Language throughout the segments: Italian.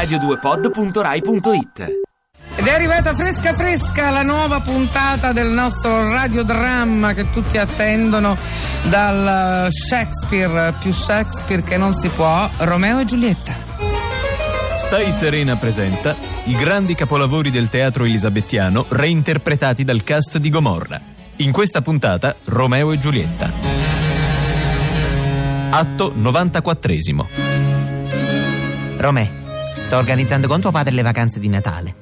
radio2pod.rai.it Ed è arrivata fresca fresca la nuova puntata del nostro radiodramma che tutti attendono dal Shakespeare, più Shakespeare che non si può, Romeo e Giulietta. Stai Serena presenta i grandi capolavori del teatro elisabettiano reinterpretati dal cast di Gomorra. In questa puntata Romeo e Giulietta. Atto 94esimo. Romè, sto organizzando con tuo padre le vacanze di Natale.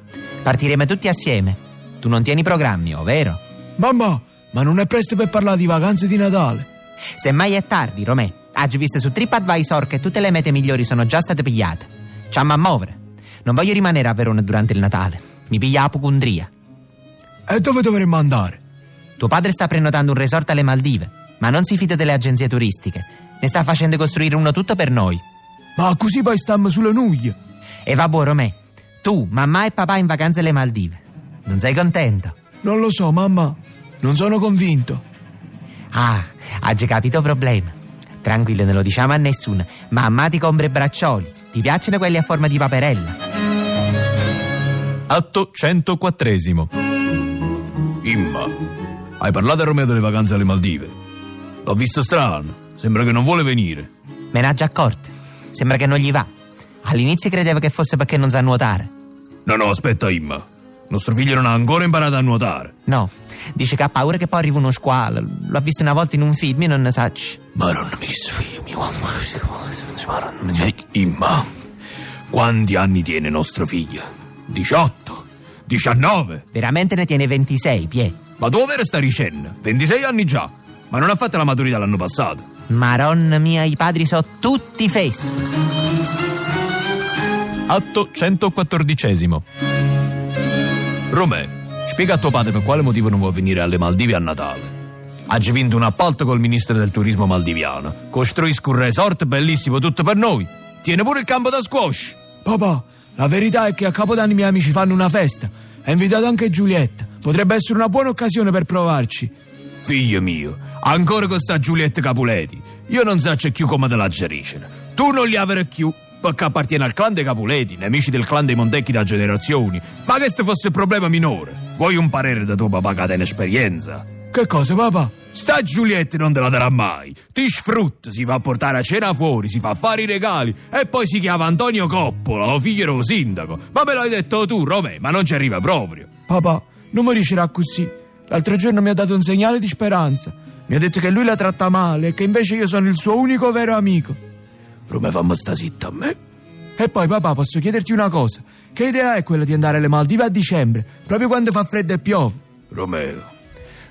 Partiremo tutti assieme. Tu non tieni programmi, ovvero? Mamma, ma non è presto per parlare di vacanze di Natale? Semmai è tardi, Romè. Oggi viste su TripAdvisor che tutte le mete migliori sono già state pigliate. Ciamma a muovere. Non voglio rimanere a Verona durante il Natale. Mi piglia la Pucundria. E dove dovremmo andare? Tuo padre sta prenotando un resort alle Maldive, ma non si fida delle agenzie turistiche. Ne sta facendo costruire uno tutto per noi. Ma così poi stiamo sulle nuglie. E va buono, Romè. Tu, mamma e papà in vacanze alle Maldive. Non sei contento? Non lo so, mamma. Non sono convinto. Ah, ha già capito il problema. Tranquillo, non lo diciamo a nessuno. Mamma ti compra i braccioli. Ti piacciono quelli a forma di paperella? Atto 104esimo. Imma, hai parlato a Romeo delle vacanze alle Maldive? L'ho visto strano, sembra che non vuole venire. Me ne ha già accorte. Sembra che non gli va. All'inizio credeva che fosse perché non sa nuotare. No, no, aspetta, Imma. Nostro figlio non ha ancora imparato a nuotare. No, dice che ha paura che poi arrivi uno squalo. L'ho visto una volta in un film, io non ne so. Madonna mia, figlio mio, quando... Imma, quanti anni tiene nostro figlio? 18? 19? Veramente ne tiene 26, Pie. Ma dove era sta ricenne? 26 anni già. Ma non ha fatto la maturità l'anno passato. Maronna mia, i padri sono tutti fessi. Atto 114esimo. Romè, spiega a tuo padre per quale motivo non vuoi venire alle Maldive a Natale. Oggi vinto un appalto col ministro del turismo maldiviano. Costruisco un resort bellissimo tutto per noi. Tiene pure il campo da squash. Papà, la verità è che a Capodanno i miei amici fanno una festa. Ha invitato anche Giulietta. Potrebbe essere una buona occasione per provarci. Figlio mio, ancora con sta Giulietta Capuleti. Io non so c'è più come te la gerisce. Tu non li avere più, perché appartiene al clan dei Capuleti, nemici del clan dei Montecchi da generazioni. Ma questo fosse il problema minore. Vuoi un parere da tuo papà che ha un'esperienza? Che cosa, papà? Sta Giulietta non te la darà mai. Ti sfrutta, si fa portare a cena fuori, si fa fare i regali e poi si chiama Antonio Coppola, o figlio dello sindaco. Ma me l'hai detto tu, Romè, ma non ci arriva proprio. Papà, non mi riuscirà così. L'altro giorno mi ha dato un segnale di speranza. Mi ha detto che lui la tratta male e che invece io sono il suo unico vero amico. Fammi sta zitta a me. E poi, papà, posso chiederti una cosa? Che idea è quella di andare alle Maldive a dicembre, proprio quando fa freddo e piove? Romeo,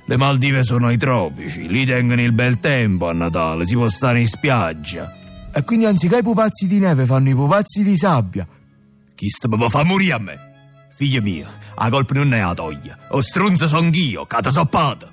le Maldive sono ai tropici, lì tengono il bel tempo a Natale, si può stare in spiaggia. E quindi anziché i pupazzi di neve fanno i pupazzi di sabbia. Chi sta mi fa morire a me? Figlio mio, a colpa non è la toglia. O strunzo son io, cata soppata.